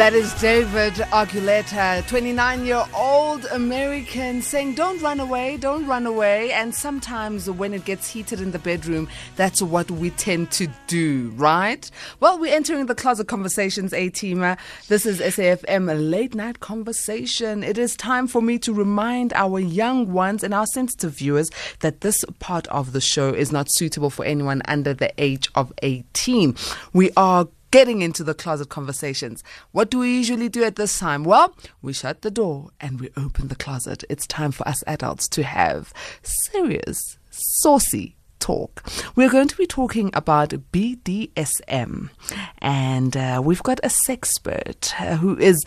That is David Archuleta, 29 year old American, saying, Don't run away, don't run away. And sometimes when it gets heated in the bedroom, that's what we tend to do, right? Well, we're entering the closet conversations, A teamer. This is SAFM, a late night conversation. It is time for me to remind our young ones and our sensitive viewers that this part of the show is not suitable for anyone under the age of 18. We are getting into the closet conversations. What do we usually do at this time? Well, we shut the door and we open the closet. It's time for us adults to have serious, saucy talk. We're going to be talking about BDSM, and uh, we've got a sexpert uh, who is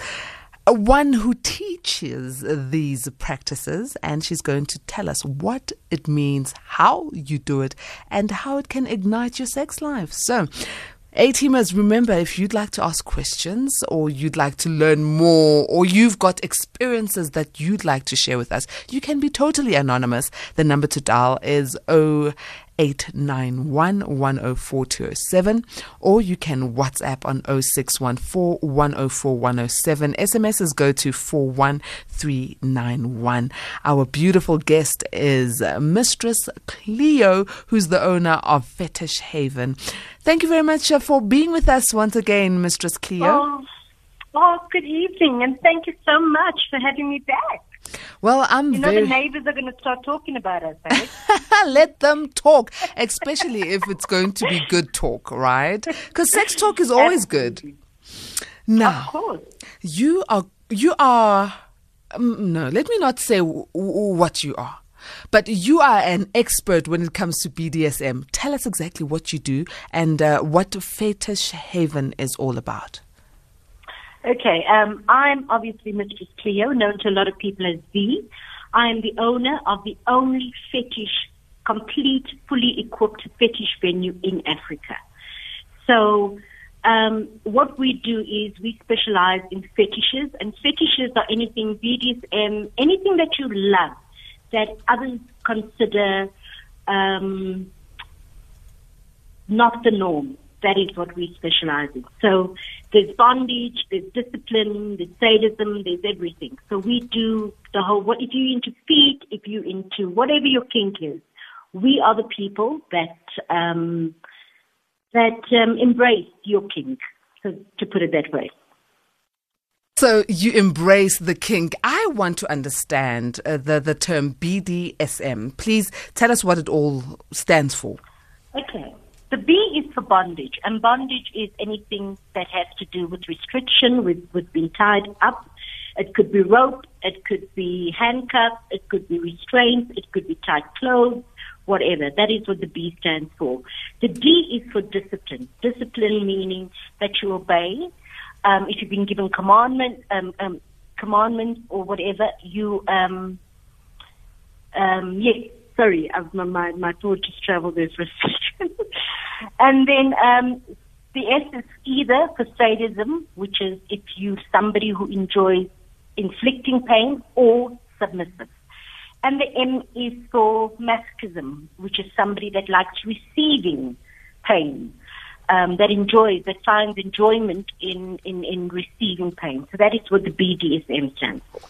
one who teaches these practices, and she's going to tell us what it means, how you do it, and how it can ignite your sex life. So, a teamers, remember if you'd like to ask questions or you'd like to learn more or you've got experiences that you'd like to share with us, you can be totally anonymous. The number to dial is oh 0891 104 or you can WhatsApp on 0614 104 107. SMSs go to 41391. Our beautiful guest is Mistress Cleo, who's the owner of Fetish Haven. Thank you very much uh, for being with us once again, Mistress Cleo. Oh, oh, good evening, and thank you so much for having me back. Well, I'm You know, very. the neighbors are going to start talking about us, eh? Let them talk, especially if it's going to be good talk, right? Because sex talk is always good. Now, you are you are um, no. Let me not say w- w- what you are. But you are an expert when it comes to BDSM. Tell us exactly what you do and uh, what Fetish Haven is all about. Okay, um, I'm obviously Mistress Cleo, known to a lot of people as V. I am the owner of the only fetish, complete, fully equipped fetish venue in Africa. So, um, what we do is we specialize in fetishes, and fetishes are anything BDSM, anything that you love that others consider um, not the norm. That is what we specialize in. So there's bondage, there's discipline, there's sadism, there's everything. So we do the whole, what, if you're into feet, if you're into whatever your kink is, we are the people that, um, that um, embrace your kink, so, to put it that way. So you embrace the kink. I want to understand uh, the the term BDSM. Please tell us what it all stands for. Okay. The B is for bondage, and bondage is anything that has to do with restriction, with, with being tied up. It could be rope, it could be handcuffs, it could be restraints, it could be tight clothes, whatever. That is what the B stands for. The D is for discipline. Discipline meaning that you obey. Um, if you've been given commandment, um, um, commandments or whatever, you um, um, yes, sorry, I've, my, my, my thought just traveled there for a second. and then um, the S is either for sadism, which is if you somebody who enjoys inflicting pain, or submissive. And the M is for masochism, which is somebody that likes receiving pain, um, that enjoys, that finds enjoyment in, in, in receiving pain. So that is what the BDSM stands for.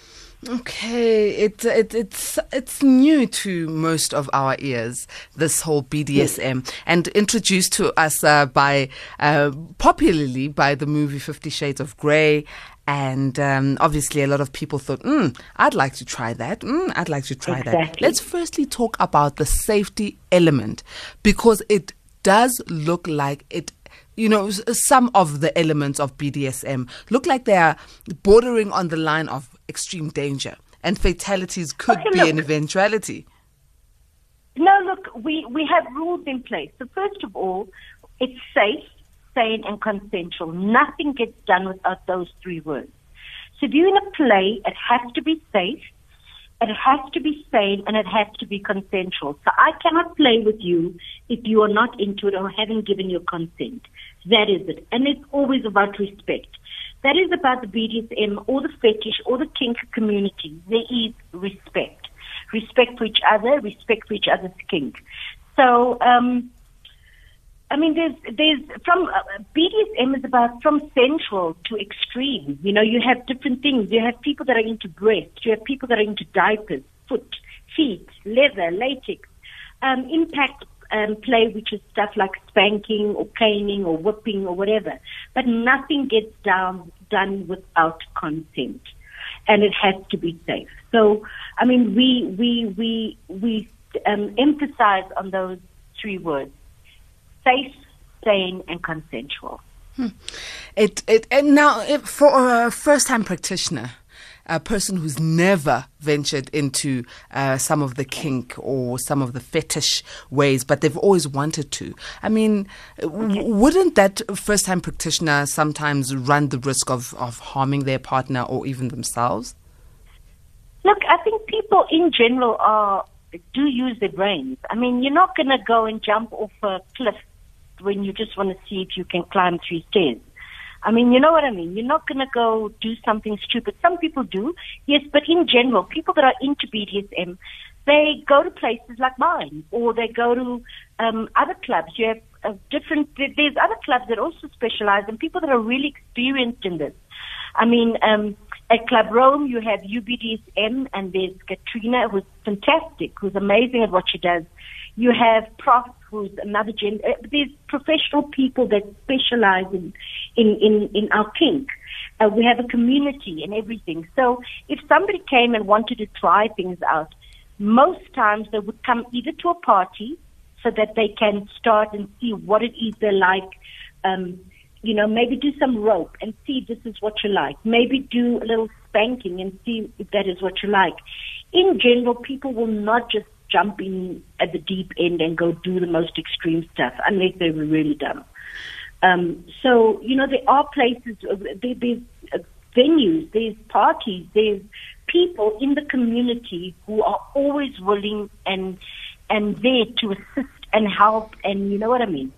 Okay, it, it it's it's new to most of our ears. This whole BDSM and introduced to us uh, by uh, popularly by the movie Fifty Shades of Grey. And um, obviously, a lot of people thought, mm, "I'd like to try that. Mm, I'd like to try that." Let's firstly talk about the safety element because it does look like it you know, uh, some of the elements of BDSM look like they are bordering on the line of extreme danger, and fatalities could Okay, be look. an eventuality. No, look, we, we have rules in place. So first of all, it's safe, sane, and consensual. Nothing gets done without those three words. So if you're in a play, it has to be safe, it has to be sane, and it has to be consensual. So I cannot play with you if you are not into it or haven't given your consent. That is it. And it's always about respect. That is about the BDSM or the fetish or the kink community. There is respect. Respect for each other, respect for each other's kink. So, um, I mean, there's there's from uh, BDSM is about from sensual to extreme. You know, you have different things. You have people that are into breast. You have people that are into diapers, foot, feet, leather, latex, um, impact um, play, which is stuff like spanking or caning or whipping or whatever. But nothing gets down done without consent, and it has to be safe. So, I mean, we we we we um, emphasize on those three words: safe, sane, and consensual. Hmm. It it and now it, for a first-time practitioner a person who's never ventured into uh, some of the kink or some of the fetish ways, but they've always wanted to. I mean, w- wouldn't that first time practitioner sometimes run the risk of, of harming their partner or even themselves? Look, I think people in general are do use their brains. I mean, you're not going to go and jump off a cliff when you just want to see if you can climb three stairs. I mean, you know what I mean? You're not going to go do something stupid. Some people do, yes, but in general, people that are into BDSM, they go to places like mine, or they go to um, other clubs. You have uh, different. There's other clubs that also specialize, and people that are really experienced in this. I mean, um, at Club Rome, you have UBDSM, and there's Katrina, who's fantastic, who's amazing at what she does. You have Prof, who's another gender. Uh, there's professional people that specialize in in in, in our kink. Uh, we have a community and everything. So if somebody came and wanted to try things out, most times they would come either to a party so that they can start and see what it is they like. Um, you know, maybe do some rope and see this is what you like. Maybe do a little spanking and see if that is what you like. In general, people will not just jump in at the deep end and go do the most extreme stuff unless they were really dumb. Um, so, you know, there are places, uh, there, there's uh, venues, there's parties, there's people in the community who are always willing and and there to assist and help, and you know what I mean.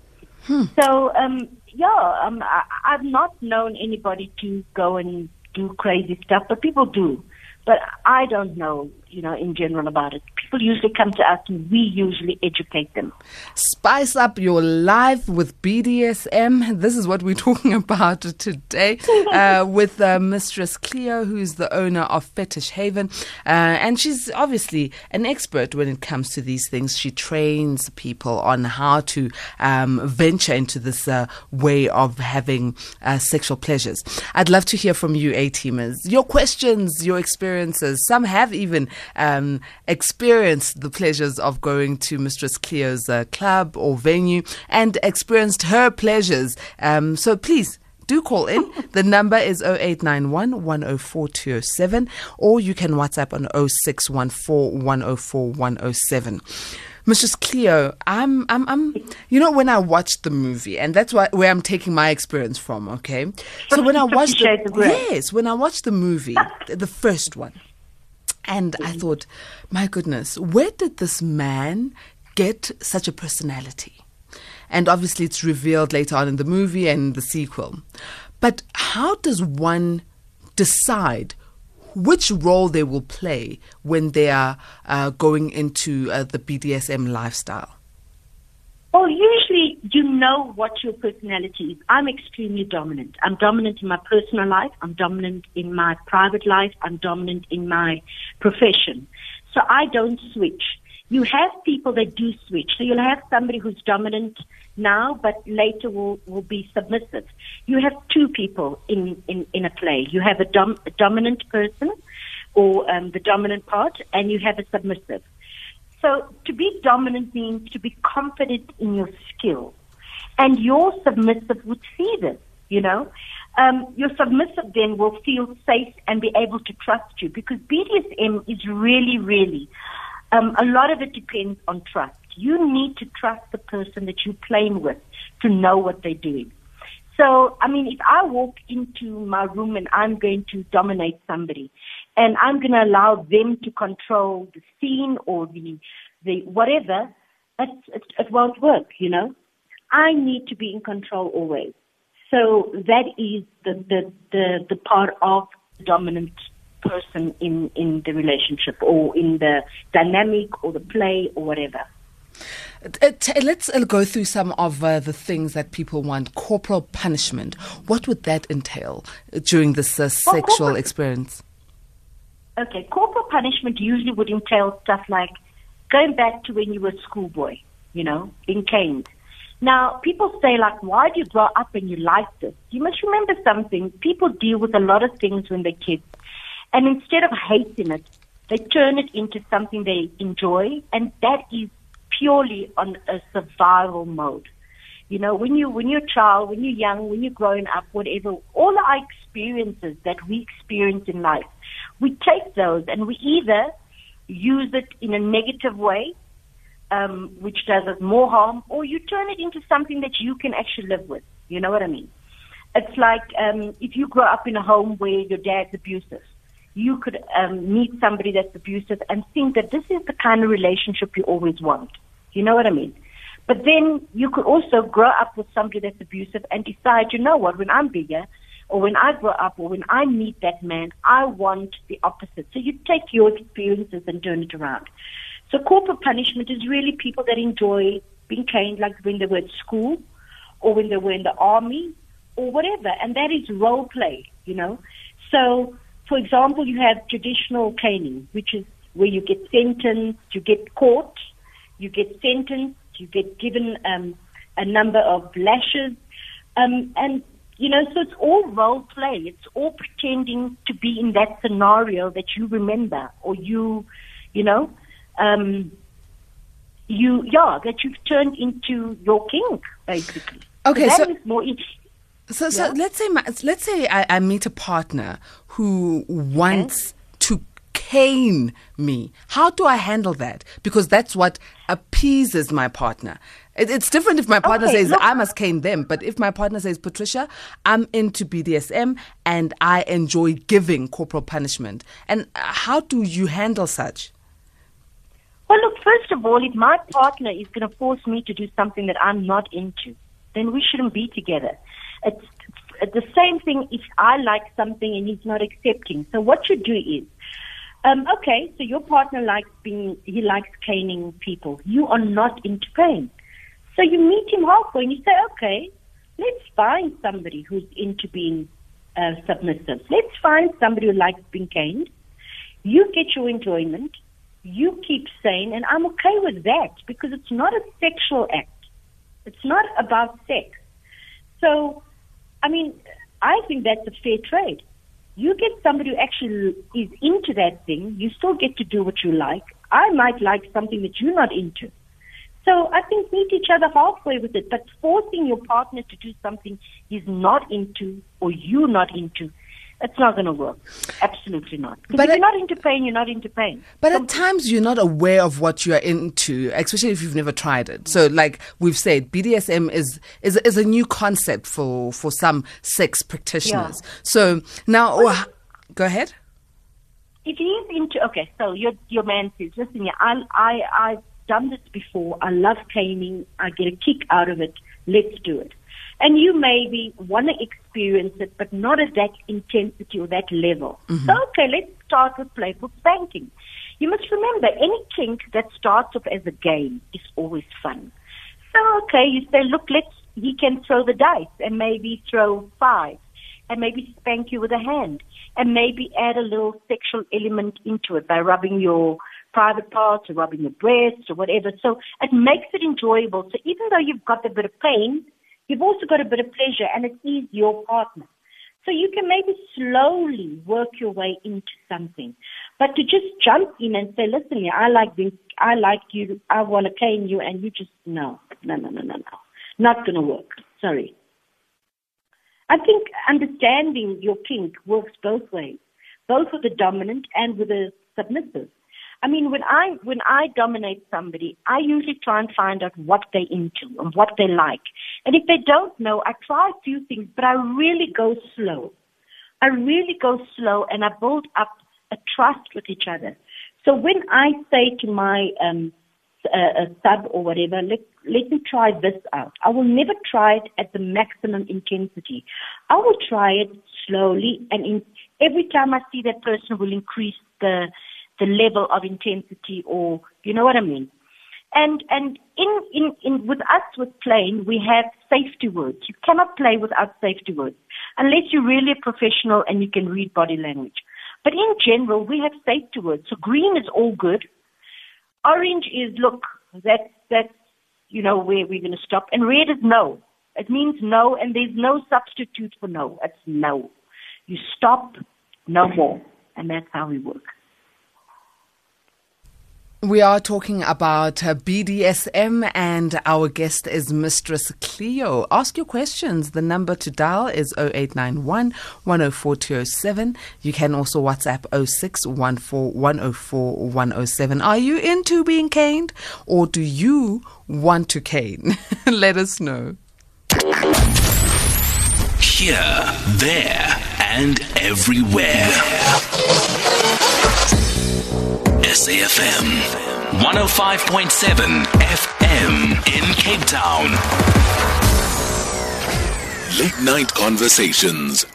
Hmm. So, um, yeah, um, I, I've not known anybody to go and do crazy stuff, but people do. But I don't know, you know, in general about it. People usually come to us and we usually educate them. Spice up your life with BDSM. This is what we're talking about today uh, with uh, Mistress Cleo, who's the owner of Fetish Haven. Uh, and she's obviously an expert when it comes to these things. She trains people on how to um, venture into this uh, way of having uh, sexual pleasures. I'd love to hear from you, A teamers. Your questions, your experiences. Some have even um, experienced the pleasures of going to Mistress Cleo's uh, club or venue and experienced her pleasures. Um, so please do call in. The number is 0891 104 207, or you can WhatsApp on 0614 104 107. Mistress Cleo, I'm, I'm, I'm, you know, when I watched the movie, and that's why, where I'm taking my experience from, okay? So when I watched the, yes, when I watched the movie, the first one, and I thought, my goodness, where did this man get such a personality? And obviously, it's revealed later on in the movie and the sequel. But how does one decide which role they will play when they are uh, going into uh, the BDSM lifestyle? Well, usually you know what your personality is. I'm extremely dominant. I'm dominant in my personal life. I'm dominant in my private life. I'm dominant in my profession. So I don't switch. You have people that do switch. So you'll have somebody who's dominant now, but later will, will be submissive. You have two people in, in, in a play. You have a, dom, a dominant person or um, the dominant part, and you have a submissive. So to be dominant means to be confident in your skill. And your submissive would see this, you know. Um, your submissive then will feel safe and be able to trust you because BDSM is really, really, um, a lot of it depends on trust. You need to trust the person that you're playing with to know what they're doing. So, I mean, if I walk into my room and I'm going to dominate somebody and I'm going to allow them to control the scene or the, the whatever, it, it, it won't work, you know. I need to be in control always. So that is the, the, the, the part of the dominant person in, in the relationship or in the dynamic or the play or whatever. Uh, let's uh, go through some of uh, the things that people want. Corporal punishment. What would that entail during this uh, sexual well, experience? Okay, corporal punishment usually would entail stuff like going back to when you were a schoolboy, you know, being caned. Now, people say, like, why do you grow up and you like this? You must remember something. People deal with a lot of things when they're kids. And instead of hating it, they turn it into something they enjoy. And that is purely on a survival mode. You know, when you when you're a child, when you're young, when you're growing up, whatever, all our experiences that we experience in life, we take those and we either use it in a negative way, um, which does us more harm, or you turn it into something that you can actually live with. You know what I mean? It's like um, if you grow up in a home where your dad's abusive you could um, meet somebody that's abusive and think that this is the kind of relationship you always want. You know what I mean? But then you could also grow up with somebody that's abusive and decide, you know what, when I'm bigger, or when I grow up, or when I meet that man, I want the opposite. So you take your experiences and turn it around. So corporal punishment is really people that enjoy being caned, like when they were at school, or when they were in the army, or whatever. And that is role play, you know. So for example, you have traditional caning, which is where you get sentenced, you get caught, you get sentenced, you get given um, a number of lashes, um, and you know, so it's all role play. It's all pretending to be in that scenario that you remember, or you, you know, um, you yeah, that you've turned into your kink, basically. Okay, so, so more. So, so yeah. let's say my, let's say I, I, meet a partner who wants okay. to cane me. How do I handle that? Because that's what appeases my partner. It, it's different if my partner okay, says look. I must cane them, but if my partner says Patricia, I'm into BDSM and I enjoy giving corporal punishment. And how do you handle such? Well, look, first of all, if my partner is going to force me to do something that I'm not into, then we shouldn't be together. It's, the same thing if I like something and he's not accepting. So what you do is, um, okay, so your partner likes being, he likes caning people. You are not into pain. So you meet him halfway and you say, okay, let's find somebody who's into being uh, submissive. Let's find somebody who likes being caned. You get your enjoyment. You keep sane, and I'm okay with that because it's not a sexual act. It's not about sex. So I mean, I think that's a fair trade. You get somebody who actually is into that thing, you still get to do what you like. I might like something that you're not into. So I think meet each other halfway with it, but forcing your partner to do something he's not into or you're not into it's not going to work. Absolutely not. But if you're not into pain, you're not into pain. But at times you're not aware of what you are into, especially if you've never tried it. So, like we've said, BDSM is is, is a new concept for for some sex practitioners. Yeah. So now, oh, go ahead. If he's into okay, so your your man says, listen, yeah, I I I've done this before. I love caning. I get a kick out of it. Let's do it. And you maybe want to experience it, but not at that intensity or that level. Mm-hmm. So, okay, let's start with playful spanking. You must remember, any kink that starts off as a game is always fun. So, okay, you say, look, let's, he can throw the dice and maybe throw five and maybe spank you with a hand and maybe add a little sexual element into it by rubbing your private parts or rubbing your breasts or whatever. So it makes it enjoyable. So even though you've got a bit of pain, You've also got a bit of pleasure and it is your partner. So you can maybe slowly work your way into something. But to just jump in and say, listen, I like this, I like you, I want to cane you, and you just, no, no, no, no, no, no. Not going to work. Sorry. I think understanding your kink works both ways, both with the dominant and with the submissive. I mean, when I when I dominate somebody, I usually try and find out what they're into and what they like. And if they don't know, I try a few things, but I really go slow. I really go slow, and I build up a trust with each other. So when I say to my um, uh, sub or whatever, let let me try this out. I will never try it at the maximum intensity. I will try it slowly, and in, every time I see that person will increase the the level of intensity or, you know what I mean? And and in, in, in with us with playing, we have safety words. You cannot play without safety words unless you're really a professional and you can read body language. But in general, we have safety words. So green is all good. Orange is look, that's that's you know where we're going to stop. And red is no. It means no, and there's no substitute for no. It's no. You stop, no more, and that's how we work. We are talking about uh, BDSM, and our guest is Mistress Cleo. Ask your questions. The number to dial is 0891 104207. You can also WhatsApp 0614 104 107. Are you into being caned, or do you want to cane? Let us know. Here, there, and everywhere. SAFM 105.7 FM in Cape Town. Late night conversations.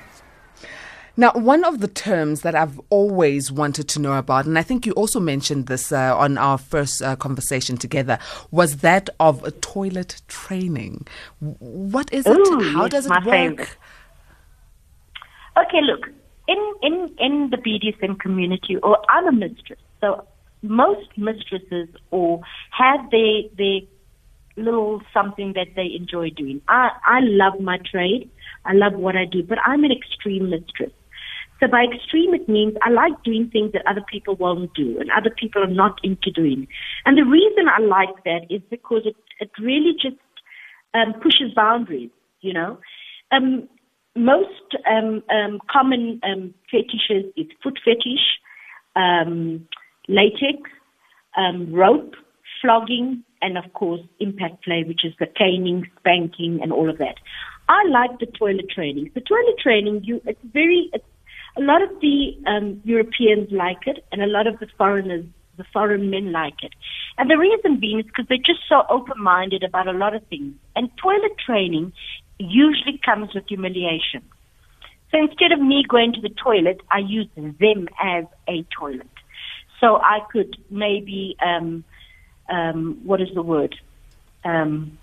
Now, one of the terms that I've always wanted to know about, and I think you also mentioned this uh, on our first uh, conversation together, was that of toilet training. What is it? Ooh, How does it work? favorite. Okay, look, in, in, in the BDSM community, or I'm a mistress, so most mistresses or have their, their little something that they enjoy doing. I, I love my trade. I love what I do, but I'm an extreme mistress. So by extreme, it means I like doing things that other people won't do and other people are not into doing. And the reason I like that is because it, it really just um, pushes boundaries, you know. Um, most um, um, common um, fetishes is foot fetish, um, latex, um, rope, flogging, and of course impact play, which is the caning, spanking, and all of that. I like the toilet training. The toilet training, you it's very it's, a lot of the um, Europeans like it, and a lot of the foreigners, the foreign men like it. And the reason being is because they're just so open-minded about a lot of things. And toilet training usually comes with humiliation. So instead of me going to the toilet, I use them as a toilet. So I could maybe, um, um, what is the word? Um,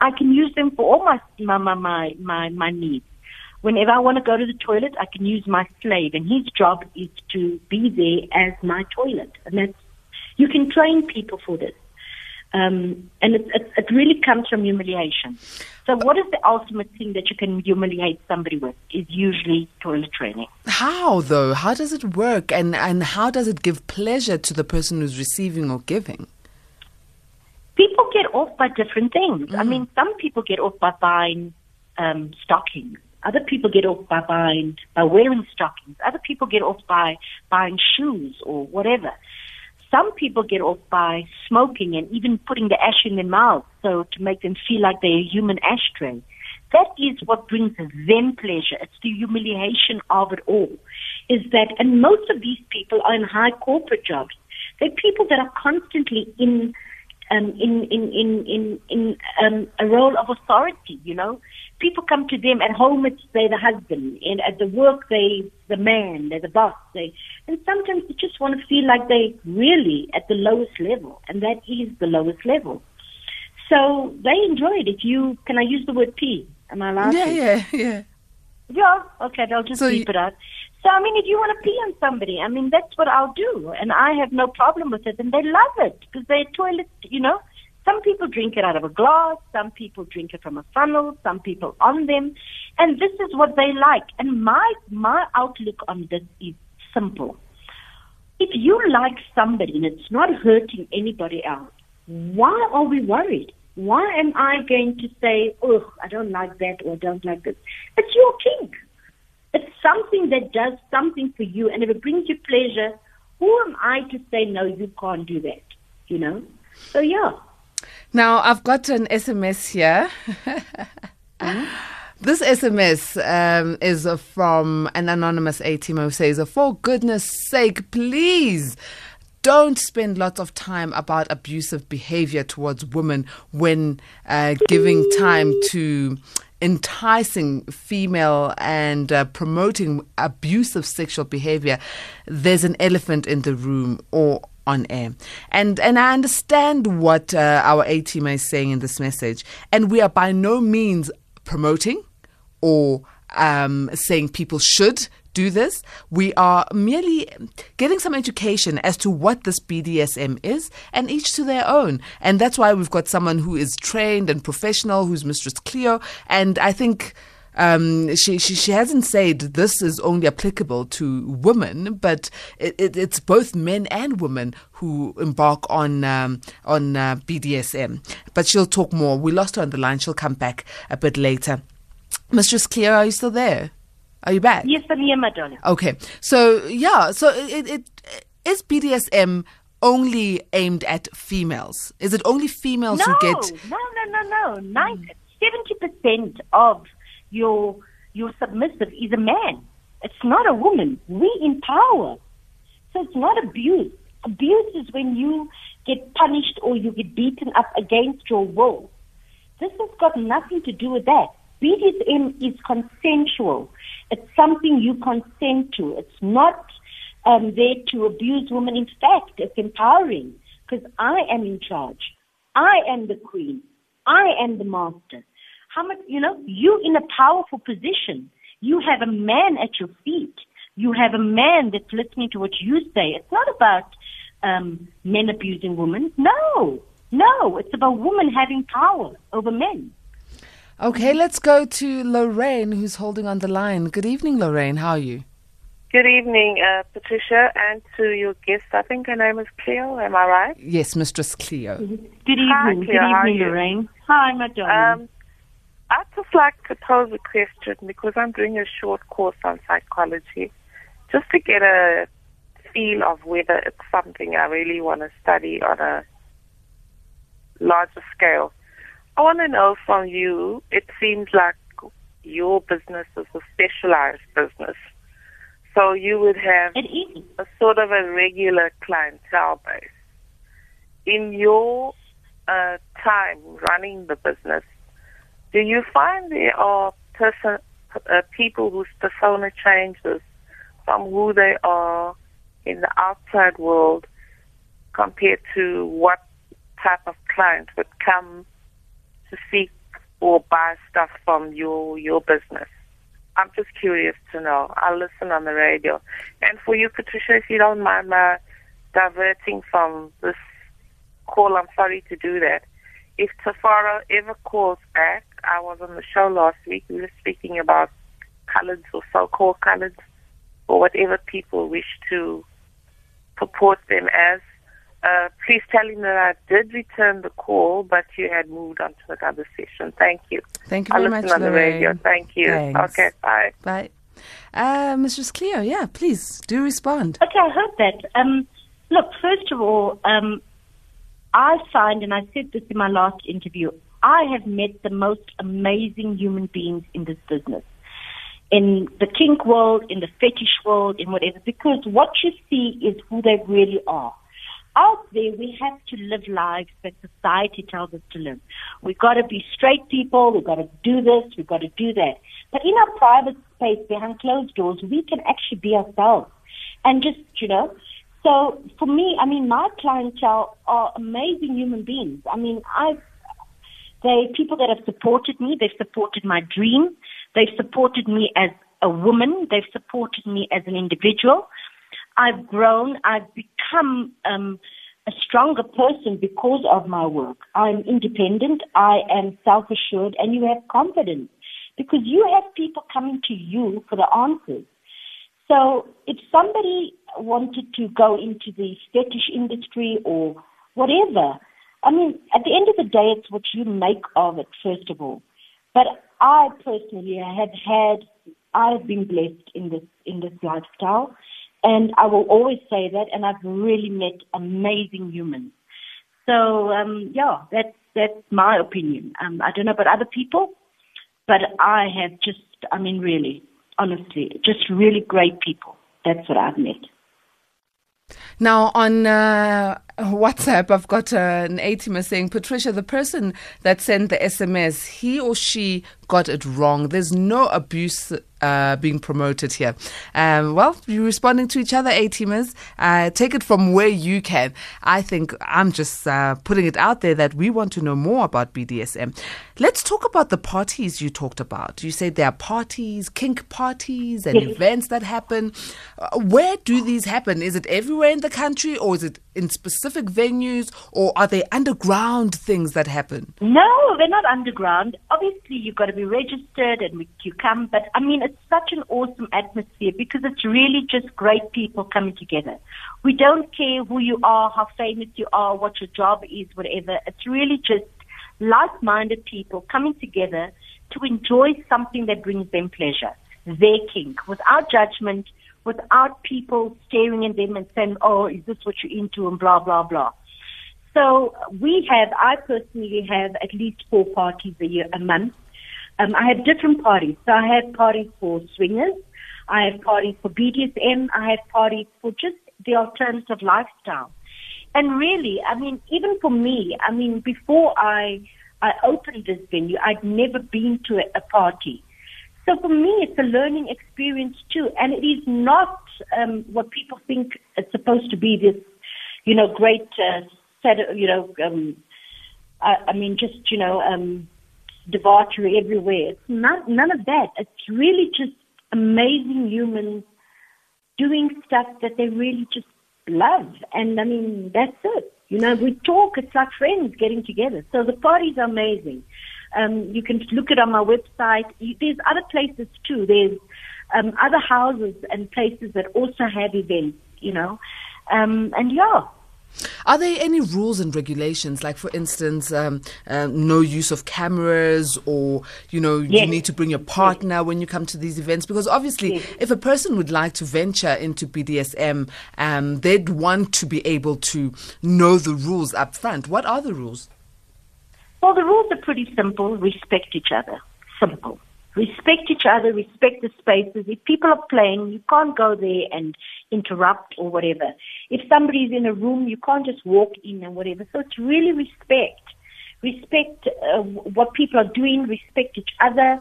I can use them for all my my my my my, needs. Whenever I want to go to the toilet, I can use my slave, and his job is to be there as my toilet. And that's you can train people for this, um, and it, it, it really comes from humiliation. So, what is the ultimate thing that you can humiliate somebody with? Is usually toilet training. How though? How does it work, and and how does it give pleasure to the person who's receiving or giving? people get off by different things. I mean, some people get off by buying um, stockings. Other people get off by buying by wearing stockings. Other people get off by buying shoes or whatever. Some people get off by smoking and even putting the ash in their mouth so to make them feel like they're a human ashtray. That is what brings them pleasure. It's the humiliation of it all. Is that, and most of these people are in high corporate jobs. They're people that are constantly in um, in in in in, in um, a role of authority. You know, people come to them at home. It's they're the husband, and at the work they the man, they're the boss. They and sometimes they just want to feel like they really at the lowest level, and that is the lowest level. So they enjoy it. If you can, I use the word pee. Am I allowed Yeah, to? yeah, yeah. Yeah, okay, they'll just So keep it out. So, I mean, if you want to pee on somebody, I mean, that's what I'll do. And I have no problem with it. And they love it because they're toilet, you know. Some people drink it out of a glass. Some people drink it from a funnel. Some people on them. And this is what they like. And my, my outlook on this is simple. If you like somebody and it's not hurting anybody else, why are we worried? Why am I going to say, oh, I don't like that or I don't like this? It's your kink. It's something that does something for you, and if it brings you pleasure, who am I to say no? You can't do that. You know. So yeah. Now I've got an SMS here. This SMS um, is from an anonymous ATM who says, For goodness sake, please don't spend lots of time about abusive behavior towards women when uh, giving time to enticing female and uh, promoting abusive sexual behavior. There's an elephant in the room, or on air. And and I understand what uh, our A team is saying in this message, and we are by no means promoting or um, saying people should do this. We are merely getting some education as to what this BDSM is, and each to their own. And that's why we've got someone who is trained and professional, who's Mistress Cleo. And I think. Um, she, she she hasn't said this is only applicable to women, but it, it, it's both men and women who embark on um, on uh, BDSM. But she'll talk more. We lost her on the line. She'll come back a bit later. Mistress Cleo, are you still there? Are you back? Yes, I'm here, darling. Okay. So yeah, so it, it is BDSM only aimed at females? Is it only females no, who get no, no, no, no. Seventy percent of your your submissive is a man. It's not a woman. We empower. So it's not abuse. Abuse is when you get punished or you get beaten up against your will. This has got nothing to do with that. BDSM is consensual. It's something you consent to. It's not um, there to abuse women. In fact, it's empowering because I am in charge. I am the queen. I am the master. How much, you know, you in a powerful position. You have a man at your feet. You have a man that's listening to what you say. It's not about um, men abusing women. No, no, it's about women having power over men. Okay, let's go to Lorraine, who's holding on the line. Good evening, Lorraine. How are you? Good evening, uh, Patricia, and to your guest. I think her name is Cleo. Am I right? Yes, Mistress Cleo. Good evening. Hi, Good Cleo. How are evening. Lorraine. Hi, my darling. Um, I'd just like to pose a question because I'm doing a short course on psychology, just to get a feel of whether it's something I really want to study on a larger scale. I want to know from you, it seems like your business is a specialized business. So you would have a sort of a regular clientele base. In your uh, time running the business, do you find there are person, uh, people whose persona changes from who they are in the outside world compared to what type of client would come to seek or buy stuff from your your business? I'm just curious to know. I'll listen on the radio. And for you, Patricia, if you don't mind my diverting from this call, I'm sorry to do that. If Tafara ever calls back, I was on the show last week. We were speaking about coloreds or so-called coloreds or whatever people wish to purport them as. Uh, please tell him that I did return the call, but you had moved on to another session. Thank you. Thank you I'll very much, on the radio. Lorraine. Thank you. Thanks. Okay, bye. Bye. Uh, Mistress Cleo, yeah, please do respond. Okay, I heard that. Um, look, first of all, um, I find, and I said this in my last interview, I have met the most amazing human beings in this business. In the kink world, in the fetish world, in whatever, because what you see is who they really are. Out there, we have to live lives that society tells us to live. We've got to be straight people, we've got to do this, we've got to do that. But in our private space, behind closed doors, we can actually be ourselves. And just, you know, so for me, I mean, my clientele are amazing human beings. I mean, I've they people that have supported me. They've supported my dream. They've supported me as a woman. They've supported me as an individual. I've grown. I've become um, a stronger person because of my work. I'm independent. I am self-assured, and you have confidence because you have people coming to you for the answers. So if somebody wanted to go into the fetish industry or whatever, I mean, at the end of the day, it's what you make of it, first of all. But I personally have had, I've been blessed in this, in this lifestyle. And I will always say that, and I've really met amazing humans. So, um, yeah, that's, that's my opinion. Um, I don't know about other people, but I have just, I mean, really, honestly, just really great people. That's what I've met. Now, on uh, WhatsApp, I've got uh, an A-teamer saying, Patricia, the person that sent the SMS, he or she got it wrong. There's no abuse uh, being promoted here. Um, well, you're responding to each other, A-teamers. Uh, take it from where you can. I think I'm just uh, putting it out there that we want to know more about BDSM. Let's talk about the parties you talked about. You said there are parties, kink parties, and Yes. events that happen. Uh, where do these happen? Is it everywhere in the country, or is it in specific venues, or are they underground things that happen? No, they're not underground. Obviously, you've got to be registered and you come. But I mean, it's such an awesome atmosphere because it's really just great people coming together. We don't care who you are, how famous you are, what your job is, whatever. It's really just like-minded people coming together to enjoy something that brings them pleasure, their kink, without judgment, without people staring at them and saying, "Oh, is this what you're into?" and blah blah blah. So we have, I personally have at least four parties a year, a month. Um, I have different parties. So I have parties for swingers. I have parties for BDSM. I have parties for just the alternative lifestyle. And really, I mean, even for me, I mean, before I, I opened this venue, I'd never been to a, a party. So for me, it's a learning experience too. And it is not um, what people think it's supposed to be this, you know, great uh, set of, you know, um, I, I mean, just, you know, um, debauchery everywhere. It's not, none of that. It's really just amazing humans doing stuff that they really just love. And I mean, that's it. You know, we talk, it's like friends getting together. So the parties are amazing. Um, you can look it on my website. There's other places too. There's um, other houses and places that also have events, you know. Um, and yeah, Are there any rules and regulations, like for instance, um, um, no use of cameras, or you know, you need to bring your partner when you come to these events? Because obviously, Yes. if a person would like to venture into BDSM, um, they'd want to be able to know the rules up front. What are the rules? Well, the rules are pretty simple. Respect each other. Simple. Respect each other, respect the spaces. If people are playing, you can't go there and interrupt or whatever. If somebody's in a room, you can't just walk in and whatever. So it's really respect. Respect uh, what people are doing, respect each other.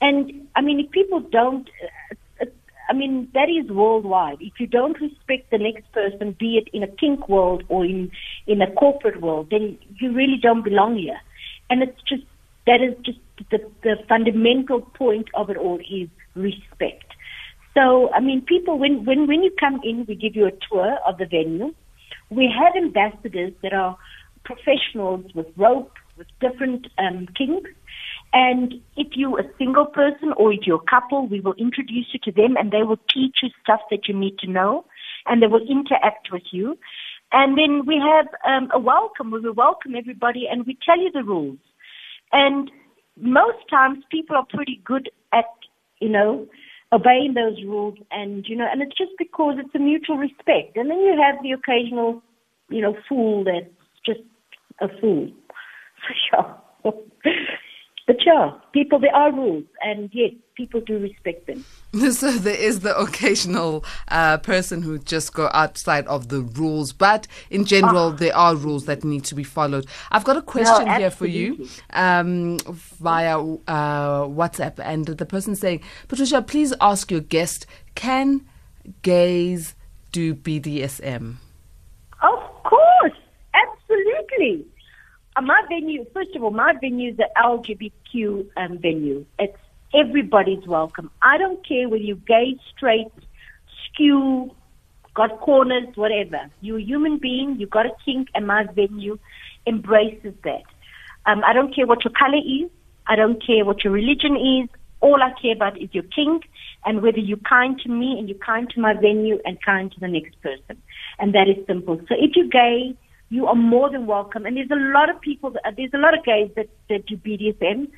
And, I mean, if people don't, uh, uh, I mean, that is worldwide. If you don't respect the next person, be it in a kink world or in, in a corporate world, then you really don't belong here. And it's just, that is just the, the fundamental point of it all is respect. So, I mean, people, when, when, when you come in, we give you a tour of the venue. We have ambassadors that are professionals with rope, with different um, kinks. And if you're a single person or if you're a couple, we will introduce you to them and they will teach you stuff that you need to know and they will interact with you. And then we have um, a welcome. We welcome everybody and we tell you the rules. And most times people are pretty good at, you know, obeying those rules and, you know, and it's just because it's a mutual respect. And then you have the occasional, you know, fool that's just a fool. For sure. but yeah, people, there are rules and yes, people do respect them. So there is the occasional uh, person who just go outside of the rules, but in general, there are rules that need to be followed. I've got a question here for you um, via uh, WhatsApp, and the person saying, Patricia, please ask your guest, can gays do BDSM? Of course, absolutely. Uh, my venue, first of all, my venue is the LGBTQ um, venue. It's everybody's welcome. I don't care whether you're gay, straight, skew, got corners, whatever. You're a human being. You got a kink, and my venue embraces that. Um, I don't care what your color is. I don't care what your religion is. All I care about is your kink and whether you're kind to me and you're kind to my venue and kind to the next person. And that is simple. So if you're gay, you are more than welcome. And there's a lot of people, that, there's a lot of gays that, that do BDSM.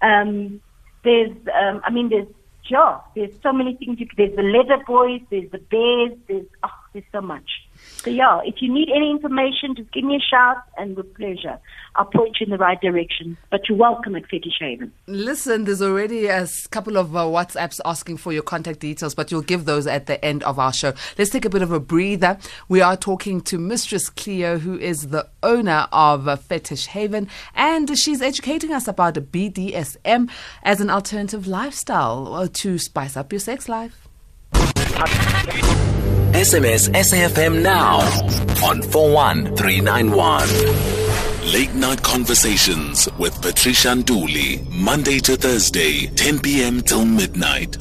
Um, there's, um, I mean, there's, yeah, there's so many things. You, there's the leather boys, there's the bears, there's, oh, there's so much. So yeah, if you need any information, just give me a shout and with pleasure. I'll point you in the right direction. But you're welcome at Fetish Haven. Listen, there's already a couple of uh, WhatsApps asking for your contact details, but you'll give those at the end of our show. Let's take a bit of a breather. We are talking to Mistress Cleo, who is the owner of uh, Fetish Haven, and she's educating us about BDSM as an alternative lifestyle uh, to spice up your sex life. SMS SAFM now on 41391. Late Night Conversations with Patricia Nduli, Monday to Thursday, 10 p.m. till midnight.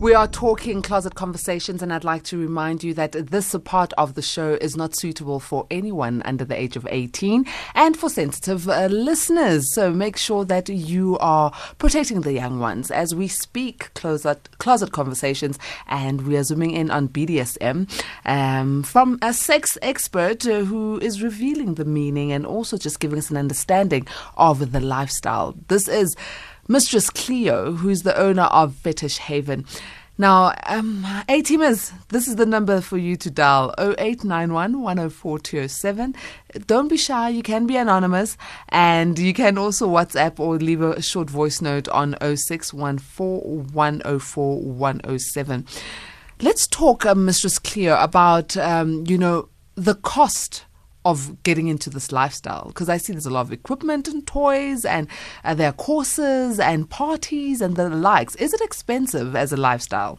We are talking closet conversations, and I'd like to remind you that this part of the show is not suitable for anyone under the age of 18 and for sensitive uh, listeners. So make sure that you are protecting the young ones as we speak closet, closet conversations, and we are zooming in on BDSM um, from a sex expert uh, who is revealing the meaning and also just giving us an understanding of the lifestyle. This is Mistress Cleo, who's the owner of Fetish Haven. Now, um, A teamers, this is the number for you to dial 0891 104 207. Don't be shy, you can be anonymous, and you can also WhatsApp or leave a short voice note on 0614 104 107. Let's talk, uh, Mistress Cleo, about, um, you know, the cost of getting into this lifestyle because I see there's a lot of equipment and toys and uh, there are courses and parties and the likes. Is it expensive as a lifestyle?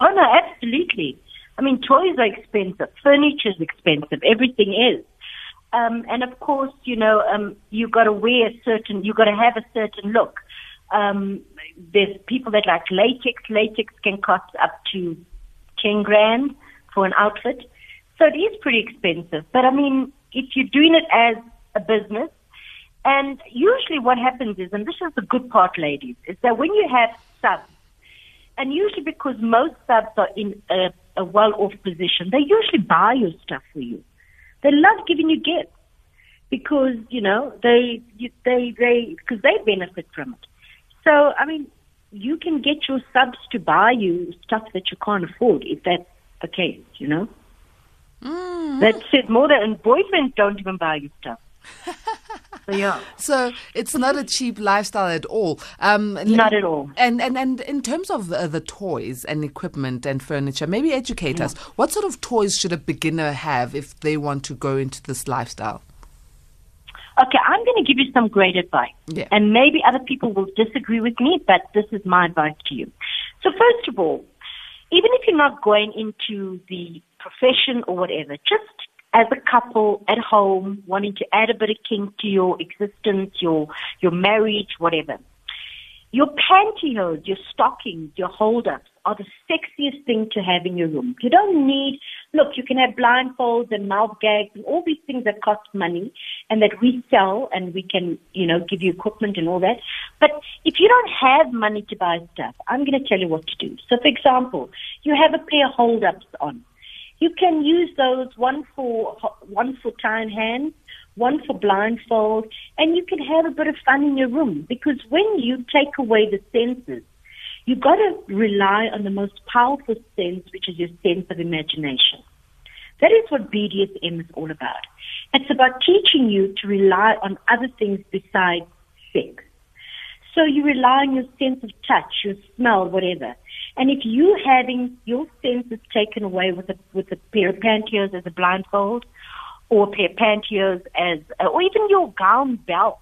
Oh no, absolutely. I mean, toys are expensive, furniture is expensive, everything is. Um, and of course, you know, um, you got to wear a certain, you got to have a certain look. Um, there's people that like latex. Latex can cost up to ten grand for an outfit, so it is pretty expensive. But I mean, if you're doing it as a business, and usually what happens is, and this is the good part, ladies, is that when you have subs, and usually because most subs are in a, a well-off position, they usually buy your stuff for you. They love giving you gifts because you know they they they because they benefit from it. So I mean, you can get your subs to buy you stuff that you can't afford if that's the case. You know, that's it. More than boyfriends don't even buy you stuff. so yeah. So it's not a cheap lifestyle at all. Um, Not at all. And and and in terms of uh, the toys and equipment and furniture, maybe educate us. What sort of toys should a beginner have if they want to go into this lifestyle? Okay, I'm going to give you some great advice. Yeah. And maybe other people will disagree with me, but this is my advice to you. So first of all, even if you're not going into the profession or whatever, just as a couple at home wanting to add a bit of kink to your existence, your your marriage, whatever. Your pantyhose, your stockings, your hold-ups are the sexiest thing to have in your room. You don't need, look, you can have blindfolds and mouth gags and all these things that cost money and that we sell and we can, you know, give you equipment and all that. But if you don't have money to buy stuff, I'm going to tell you what to do. So for example, you have a pair of hold-ups on. You can use those one for one for tying hands, one for blindfold, and you can have a bit of fun in your room because when you take away the senses, you've got to rely on the most powerful sense, which is your sense of imagination. That is what BDSM is all about. It's about teaching you to rely on other things besides sex. So you rely on your sense of touch, your smell, whatever. And if you having your senses taken away with a with a pair of pantyhose as a blindfold, or a pair of pantyhose as, or even your gown belt,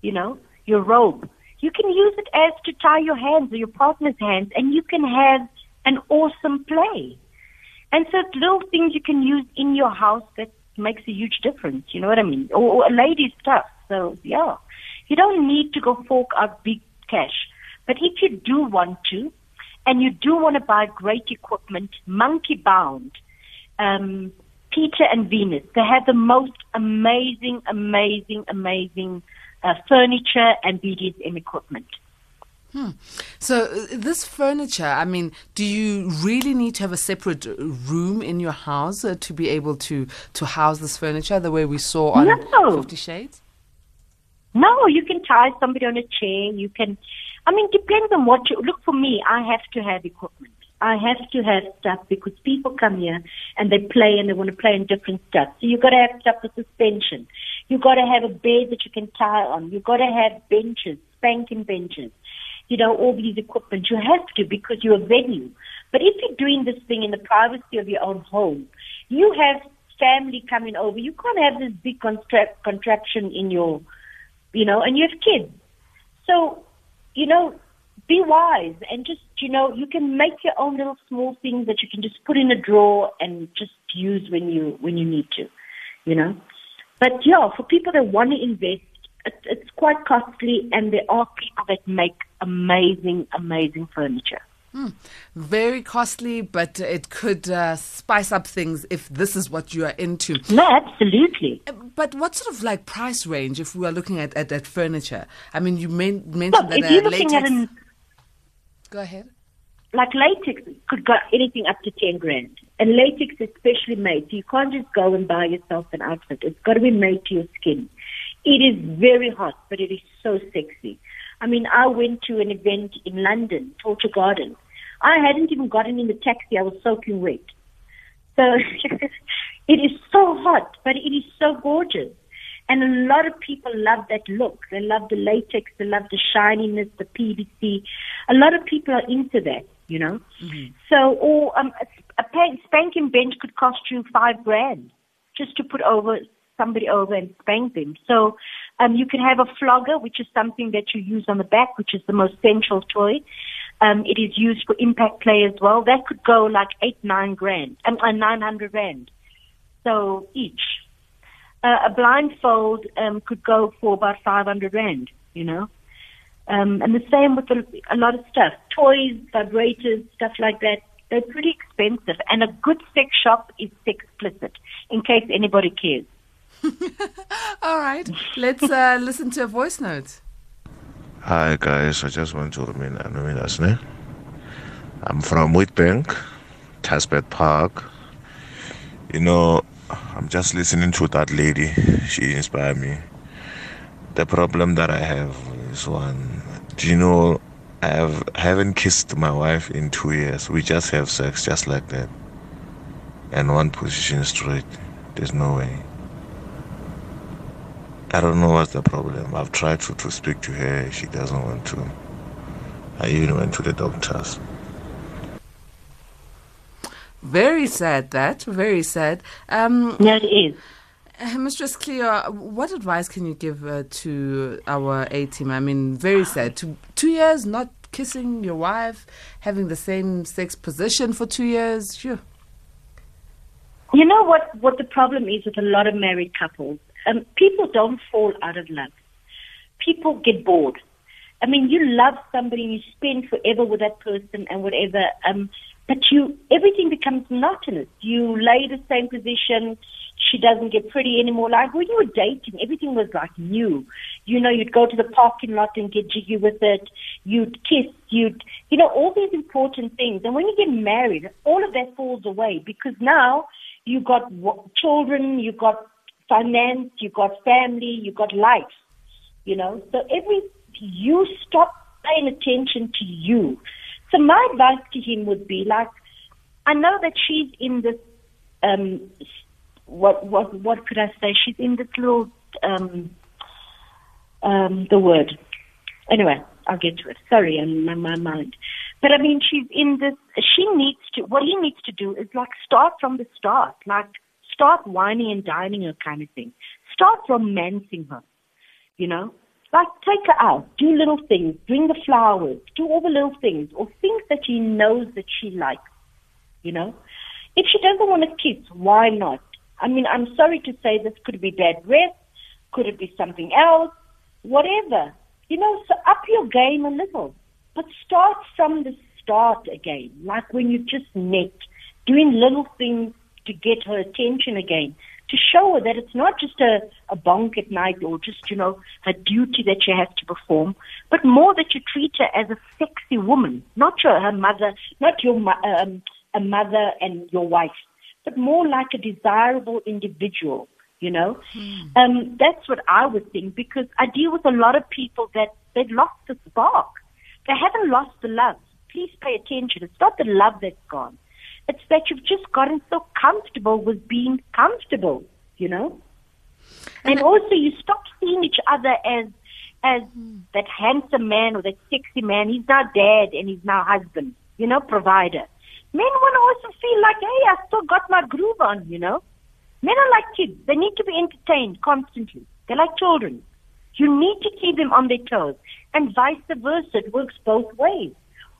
you know, your robe, you can use it as to tie your hands or your partner's hands, and you can have an awesome play. And so little things you can use in your house that makes a huge difference. You know what I mean? Or, or a lady's stuff. So yeah, you don't need to go fork out big cash. But if you do want to, and you do want to buy great equipment, monkey bound, um, Peter and Venus, they have the most amazing, amazing, amazing uh, furniture and BDSM equipment. So uh, this furniture, I mean, do you really need to have a separate room in your house uh, to be able to to house this furniture the way we saw on No. Fifty Shades? No, you can tie somebody on a chair. You can, I mean, depends on what you look for. Me, I have to have equipment. I have to have stuff because people come here and they play and they want to play in different stuff. So you've got to have stuff for suspension. You've got to have a bed that you can tie on. You've got to have benches, spanking benches. You know, all these equipment. You have to because you're a venue. But if you're doing this thing in the privacy of your own home, you have family coming over. You can't have this big contra- contraption in your, you know, and you have kids. So, you know, be wise and just, you know, you can make your own little small things that you can just put in a drawer and just use when you, when you need to, you know. But yeah, for people that want to invest, it's, it's quite costly and there are people that make amazing, amazing furniture. Hmm. Very costly, but it could uh, spice up things if this is what you are into. No, absolutely. Uh, but what sort of like price range if we are looking at, at, at furniture? I mean, you may, mentioned Look, that if you're uh, looking latex. at an, Go ahead. like latex could go anything up to 10 grand. And latex is specially made. So you can't just go and buy yourself an outfit. It's got to be made to your skin. It is very hot, but it is so sexy. I mean, I went to an event in London, Torture Gardens. I hadn't even gotten in the taxi. I was soaking wet. So it is so hot, but it is so gorgeous. And a lot of people love that look. They love the latex. They love the shininess, the PVC. A lot of people are into that, you know. So, or um, a, a pa- spanking bench could cost you five grand just to put over somebody over and spank them. So, um, you can have a flogger, which is something that you use on the back, which is the most central toy. Um, it is used for impact play as well. That could go like eight, nine grand, um, uh, nine hundred rand. So each. Uh, a blindfold um, could go for about 500 rand, you know. Um, and the same with a, a lot of stuff. Toys, vibrators, stuff like that. They're pretty expensive. And a good sex shop is sexplicit, in case anybody cares. All right. Let's uh, listen to a voice note. Hi guys, I just want to remain anonymous. Ne? I'm from Witbank, Tasbet Park. You know, I'm just listening to that lady. She inspired me. The problem that I have is one. Do you know, I have haven't kissed my wife in two years. We just have sex just like that. And one position straight. There's no way. I don't know what's the problem. I've tried to, to speak to her. She doesn't want to. I even went to the doctors. Very sad, that. Very sad. Um, Yeah, it is. Uh, Mistress Cleo, what advice can you give uh, to our A team? I mean, very sad. Two, two years not kissing your wife, having the same sex position for two years. Sure. You know what, what the problem is with a lot of married couples? Um, people don't fall out of love. People get bored. I mean, you love somebody you spend forever with that person and whatever, um, but you everything becomes monotonous. You lay the same position. She doesn't get pretty anymore. Like when you were dating, everything was like new. You know, you'd go to the parking lot and get jiggy with it. You'd kiss. You'd, you know, all these important things. And when you get married, all of that falls away because now you've got children, you've got finance, you got family, you got life. You know, so every you stop paying attention to you. So my advice to him would be like, I know that she's in this. Um, what what what could I say? She's in this little um, um, the word. Anyway, I'll get to it. Sorry, in my, my mind. But I mean, she's in this. She needs to. What he needs to do is like start from the start. Like start whining and dining her kind of thing. Start romancing her. You know, like take her out, do little things, bring the flowers, do all the little things, or things that he knows that she likes. You know, if she doesn't want to kiss, why not? I mean, I'm sorry to say this could be bad breath, could it be something else, whatever. You know, so up your game a little, but start from the start again, like when you just met, doing little things to get her attention again, to show her that it's not just a, a bonk at night or just, you know, her duty that she has to perform, but more that you treat her as a sexy woman, not your, her mother, not your, um, a mother and your wife, but more like a desirable individual, you know? Um, that's what I would think because I deal with a lot of people that they've lost the spark. They haven't lost the love. please pay attention. It's not the love that's gone. It's that you've just gotten so comfortable with being comfortable, you know? And, also you stop seeing each other as as that handsome man or that sexy man. He's now dad and he's now husband, you know, provider. Men want to also feel like, hey, I still got my groove on, you know. Men are like kids. They need to be entertained constantly. They're like children. You need to keep them on their toes. And vice versa. It works both ways.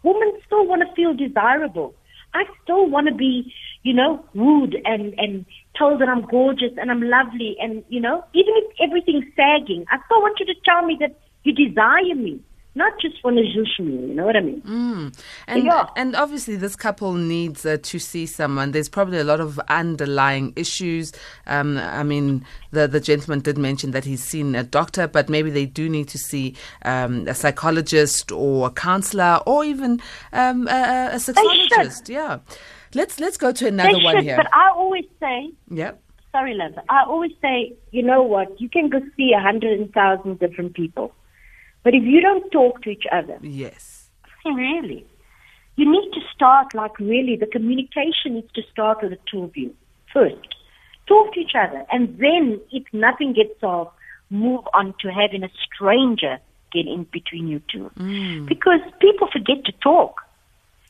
Women still want to feel desirable. I still want to be, you know, wooed and, and told that I'm gorgeous and I'm lovely and, you know, even if everything's sagging, I still want you to tell me that you desire me not just to zhush. You know what I mean? Mm. And Yeah. and obviously, this couple needs uh, to see someone. There's probably a lot of underlying issues. Um, I mean, the the gentleman did mention that he's seen a doctor, but maybe they do need to see um, a psychologist or a counselor or even um, a, a sexologist. Yeah. Let's let's go to They another one should, here. but I always say, Yep. sorry, love, I always say, you know what? You can go see a hundred and thousand different people, but if you don't talk to each other, Yes. really, you need to start like really the communication needs to start with the two of you first. Talk to each other, and then if nothing gets solved, move on to having a stranger get in between you two, mm. because people forget to talk.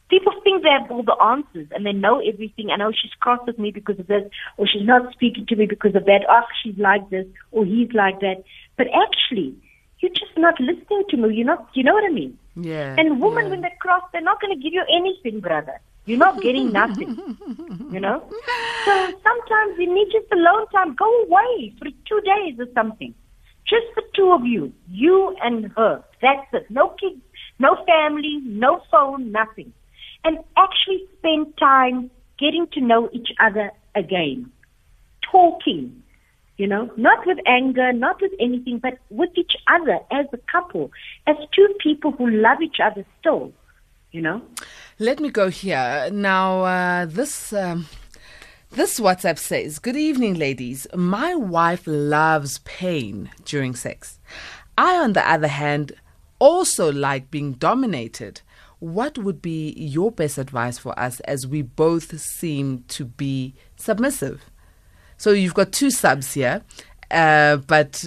People think they have all the answers and they know everything. And oh, she's cross with me because of this, or she's not speaking to me because of that. Oh, she's like this, or he's like that. But actually, you're just not listening to me. You're not. You know what I mean? Yeah. And women, yeah. when they cross, they're not going to give you anything, brother. You're not getting nothing. you know? So sometimes you need just alone time. Go away for two days or something. Just the two of you. You and her. That's it. No kids, no family, no phone, nothing. And actually spend time getting to know each other again. Talking. You know, not with anger, not with anything, but with each other as a couple, as two people who love each other still. You know? Let me go here. Now, uh, this. Um, this WhatsApp says, Good evening, ladies. My wife loves pain during sex. I, on the other hand, also like being dominated. What would be your best advice for us as we both seem to be submissive? So you've got two subs here, uh, but,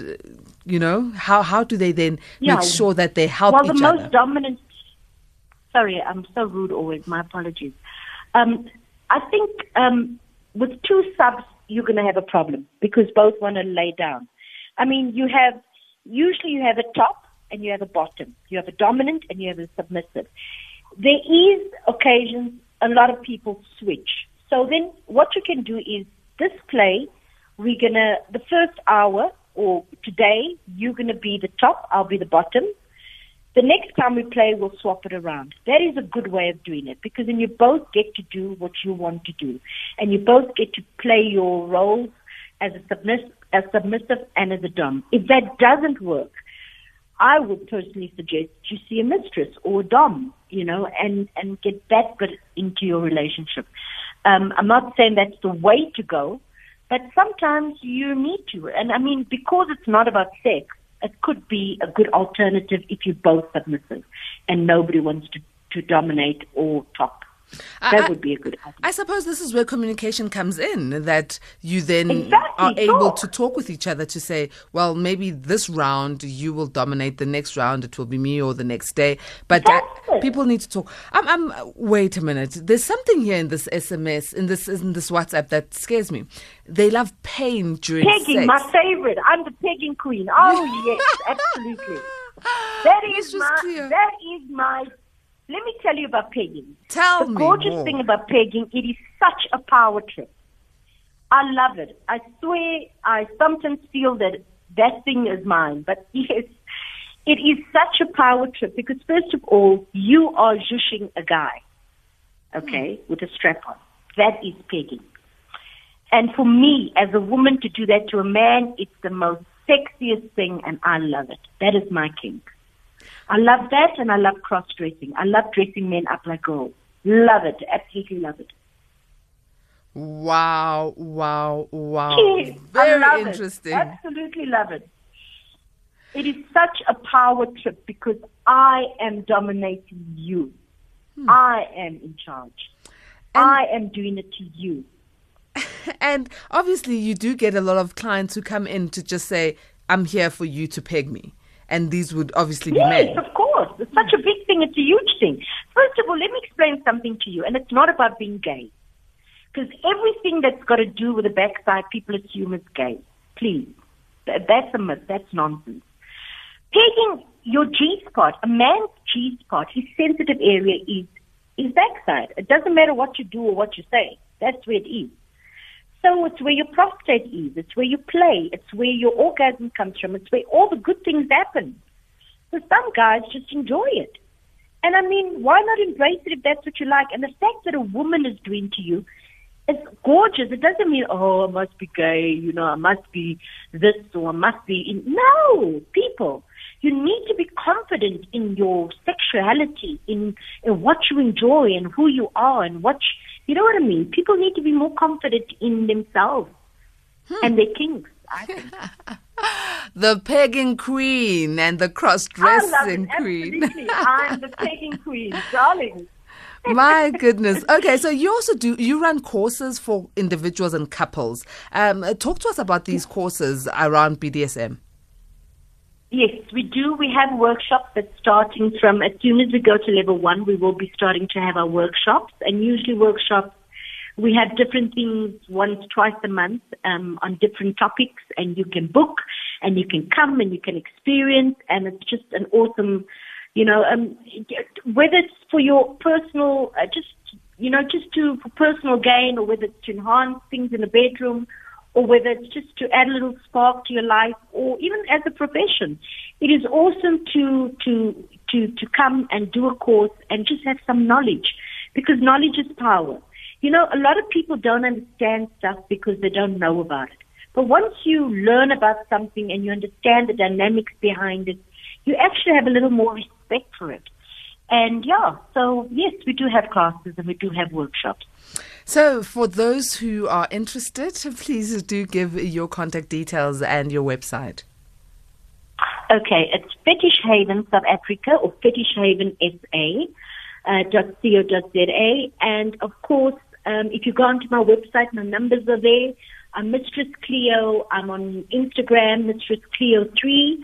you know, how, how do they then Yeah. make sure that they help well, the each most other? dominant. Sorry, I'm so rude always. My apologies. Um, I think um, with two subs, you're going to have a problem because both want to lay down. I mean, you have usually you have a top and you have a bottom. You have a dominant and you have a submissive. There is occasions a lot of people switch. So then, what you can do is this play. We're gonna the first hour or today you're gonna be the top. I'll be the bottom. The next time we play, we'll swap it around. That is a good way of doing it because then you both get to do what you want to do, and you both get to play your roles as a submissive, as submissive and as a dom. If that doesn't work, I would personally suggest you see a mistress or a dom, you know, and and get that bit into your relationship. Um, I'm not saying that's the way to go, but sometimes you need to. And I mean, because it's not about sex, it could be a good alternative if you're both submissive and nobody wants to, to dominate or top. I- That I- would be a good idea. I suppose this is where communication comes in, that you then Exactly, are able talk. to talk with each other to say, well, maybe this round you will dominate, the next round it will be me, or the next day. But uh, That's it. people need to talk. I'm, I'm, wait a minute. There's something here in this SMS, in this, in this WhatsApp that scares me. They love pain during Pegging, sex. my favorite. I'm the pegging queen. Oh yes, absolutely. That just my. clear. That is my. Let me tell you about pegging. Tell the me gorgeous more. thing about pegging, it is such a power trip. I love it. I swear, I sometimes feel that that thing is mine. But yes, it is such a power trip because first of all, you are zhushing a guy, okay, hmm. with a strap on. That is pegging. And for me, as a woman, to do that to a man, it's the most sexiest thing, and I love it. That is my kink. I love that, and I love cross dressing. I love dressing men up like girls. Love it. Absolutely love it. Wow, wow, wow. Yes, Very interesting. It. Absolutely love it. It is such a power trip because I am dominating you. Hmm. I am in charge. I am doing it to you. And obviously, you do get a lot of clients who come in to just say, I'm here for you to peg me. And these would obviously be Yes, men. of course. It's such a big thing. It's a huge thing. First of all, let me explain something to you. And it's not about being gay. Because everything that's got to do with the backside, people assume is gay. Please. That's a myth. That's nonsense. Taking your G spot, a man's G spot, his sensitive area is his backside. It doesn't matter what you do or what you say. That's where it is. So it's where your prostate is. It's where you play. It's where your orgasm comes from. It's where all the good things happen. So some guys just enjoy it. And I mean, why not embrace it if that's what you like? And the fact that a woman is doing to you is gorgeous. It doesn't mean, oh, I must be gay, you know, I must be this or I must be in. No, people. You need to be confident in your sexuality, in, in what you enjoy and who you are and what, you, you know what I mean? People need to be more confident in themselves and their think. The pegging queen and the cross I love it. dressing queen. Absolutely. I'm the pegging queen, darling. My goodness. Okay, so you also do you run courses for individuals and couples. Um, talk to us about these courses around BDSM. Yes, we do. We have workshops that starting from as soon as we go to level one, we will be starting to have our workshops. And usually workshops, we have different things once, twice a month um, on different topics, and you can book and you can come and you can experience, and it's just an awesome, you know, um, whether it's for your personal, uh, just you know, just to for personal gain, or whether it's to enhance things in the bedroom, or whether it's just to add a little spark to your life, or even as a profession. It is awesome to to to to come and do a course and just have some knowledge, because knowledge is power. You know, a lot of people don't understand stuff because they don't know about it. But once you learn about something and you understand the dynamics behind it, you actually have a little more respect for it. And yeah, so yes, we do have classes and we do have workshops. So, for those who are interested, please do give your contact details and your website. Okay, it's Fetish Haven South Africa or Fetish Haven SA uh, dot co za. And of course, um, if you go onto my website, my numbers are there. I'm Mistress Cleo. I'm on Instagram, Mistress Cleo three.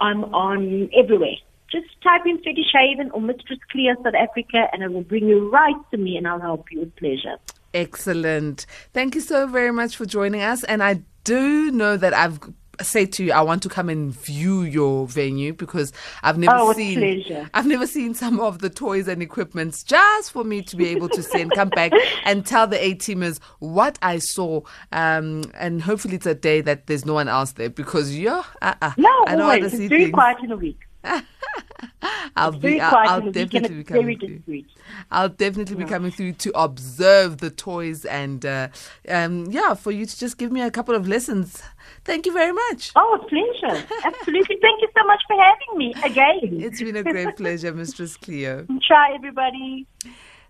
I'm on everywhere. Just type in Fetish Haven or Mistress Cleo South Africa, and it will bring you right to me, and I'll help you with pleasure. Excellent. Thank you so very much for joining us. And I do know that I've said to you, I want to come and view your venue because I've never Oh, seen pleasure. I've never seen some of the toys and equipments just for me to be able to see and come back and tell the A teamers what I saw. Um, and hopefully it's a day that there's no one else there because yeah, uh-uh, No, I don't always. want to see It's very things. quiet in the week. I'll It's be I'll, I'll in the week, and definitely be coming through. discreet. I'll definitely be coming through to observe the toys and uh, um, yeah, for you to just give me a couple of lessons. Thank you very much. Oh, a pleasure. Absolutely. Thank you so much for having me again. It's been a great pleasure, Mistress Cleo. Try everybody.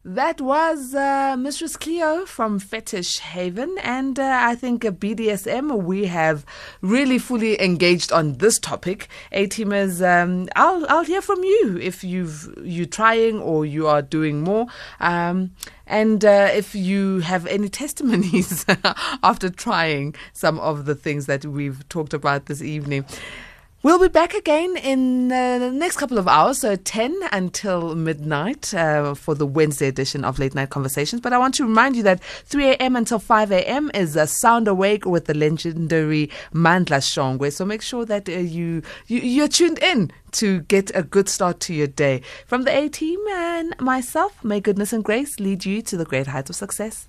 That was uh, Mistress Cleo from Fetish Haven, and uh, I think uh, BDSM we have really fully engaged on this topic. A teamers, um, I'll I'll hear from you if you've you trying or you are doing more, um, and uh, if you have any testimonies after trying some of the things that we've talked about this evening. We'll be back again in uh, the next couple of hours, so 10 until midnight uh, for the Wednesday edition of Late Night Conversations. But I want to remind you that 3 a.m. until 5 a.m. is a Sound Awake with the legendary Mandla Shongwe. So make sure that uh, you, you, you're tuned in to get a good start to your day. From the A team and myself, may goodness and grace lead you to the great heights of success.